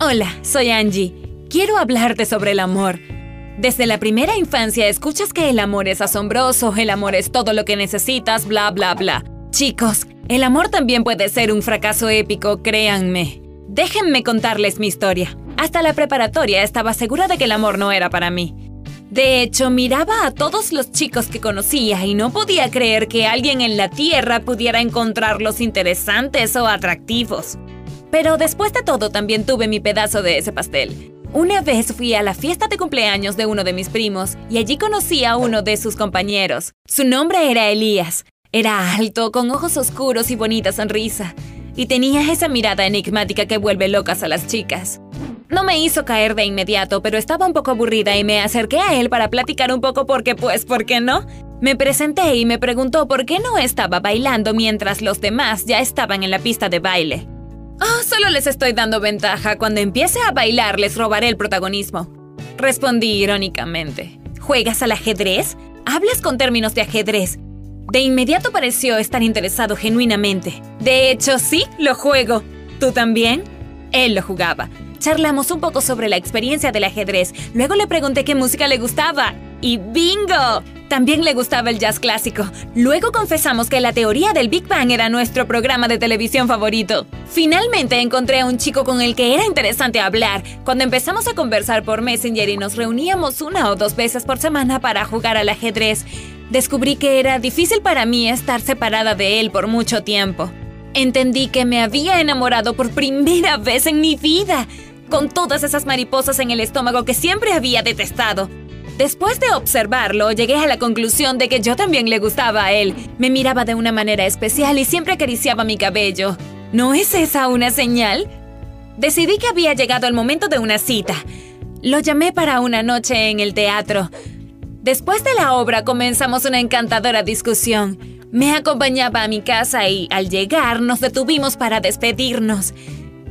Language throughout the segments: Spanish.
Hola, soy Angie. Quiero hablarte sobre el amor. Desde la primera infancia escuchas que el amor es asombroso, el amor es todo lo que necesitas, bla, bla, bla. Chicos, el amor también puede ser un fracaso épico, créanme. Déjenme contarles mi historia. Hasta la preparatoria estaba segura de que el amor no era para mí. De hecho, miraba a todos los chicos que conocía y no podía creer que alguien en la Tierra pudiera encontrarlos interesantes o atractivos. Pero después de todo también tuve mi pedazo de ese pastel. Una vez fui a la fiesta de cumpleaños de uno de mis primos y allí conocí a uno de sus compañeros. Su nombre era Elías. Era alto, con ojos oscuros y bonita sonrisa. Y tenía esa mirada enigmática que vuelve locas a las chicas. No me hizo caer de inmediato, pero estaba un poco aburrida y me acerqué a él para platicar un poco porque, pues, ¿por qué no? Me presenté y me preguntó por qué no estaba bailando mientras los demás ya estaban en la pista de baile. Oh, solo les estoy dando ventaja. Cuando empiece a bailar les robaré el protagonismo. Respondí irónicamente. ¿Juegas al ajedrez? Hablas con términos de ajedrez. De inmediato pareció estar interesado genuinamente. De hecho, sí, lo juego. ¿Tú también? Él lo jugaba. Charlamos un poco sobre la experiencia del ajedrez. Luego le pregunté qué música le gustaba. ¡Y bingo! También le gustaba el jazz clásico. Luego confesamos que la teoría del Big Bang era nuestro programa de televisión favorito. Finalmente encontré a un chico con el que era interesante hablar. Cuando empezamos a conversar por Messenger y nos reuníamos una o dos veces por semana para jugar al ajedrez, descubrí que era difícil para mí estar separada de él por mucho tiempo. Entendí que me había enamorado por primera vez en mi vida con todas esas mariposas en el estómago que siempre había detestado. Después de observarlo, llegué a la conclusión de que yo también le gustaba a él. Me miraba de una manera especial y siempre acariciaba mi cabello. ¿No es esa una señal? Decidí que había llegado el momento de una cita. Lo llamé para una noche en el teatro. Después de la obra comenzamos una encantadora discusión. Me acompañaba a mi casa y al llegar nos detuvimos para despedirnos.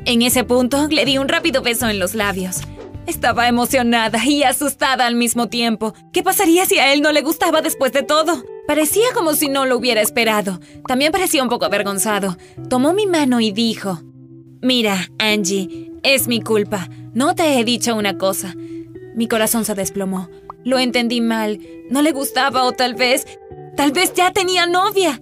En ese punto le di un rápido beso en los labios. Estaba emocionada y asustada al mismo tiempo. ¿Qué pasaría si a él no le gustaba después de todo? Parecía como si no lo hubiera esperado. También parecía un poco avergonzado. Tomó mi mano y dijo, Mira, Angie, es mi culpa. No te he dicho una cosa. Mi corazón se desplomó. Lo entendí mal. No le gustaba o tal vez... Tal vez ya tenía novia.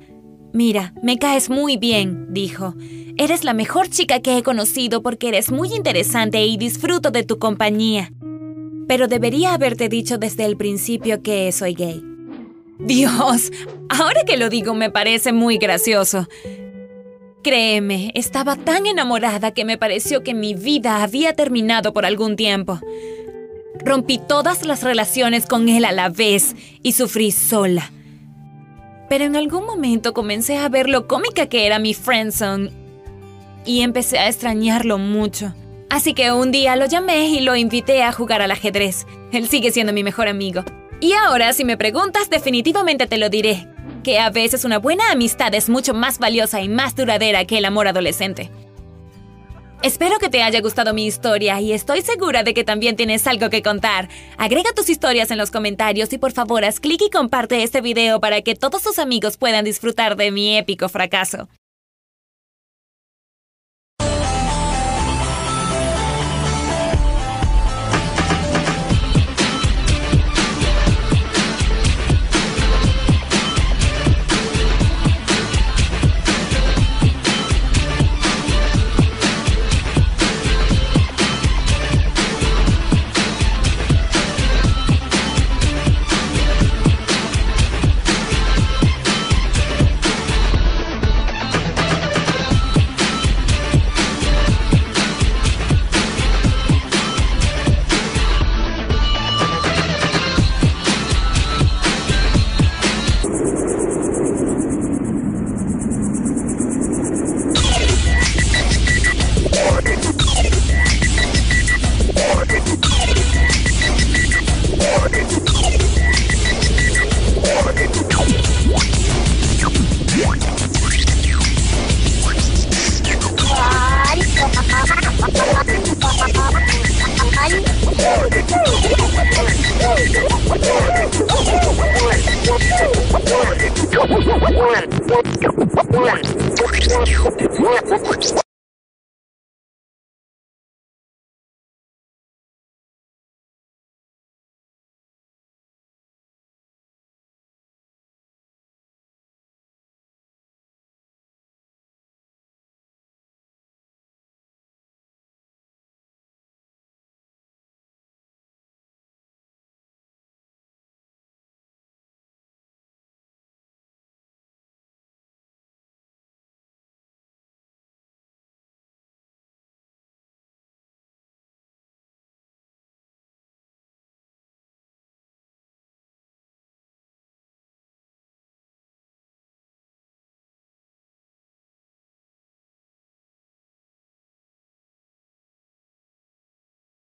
Mira, me caes muy bien, dijo. Eres la mejor chica que he conocido porque eres muy interesante y disfruto de tu compañía. Pero debería haberte dicho desde el principio que soy gay. Dios, ahora que lo digo me parece muy gracioso. Créeme, estaba tan enamorada que me pareció que mi vida había terminado por algún tiempo. Rompí todas las relaciones con él a la vez y sufrí sola. Pero en algún momento comencé a ver lo cómica que era mi friendzone y empecé a extrañarlo mucho. Así que un día lo llamé y lo invité a jugar al ajedrez. Él sigue siendo mi mejor amigo. Y ahora, si me preguntas, definitivamente te lo diré, que a veces una buena amistad es mucho más valiosa y más duradera que el amor adolescente. Espero que te haya gustado mi historia y estoy segura de que también tienes algo que contar. Agrega tus historias en los comentarios y por favor haz clic y comparte este video para que todos tus amigos puedan disfrutar de mi épico fracaso. One, one, one,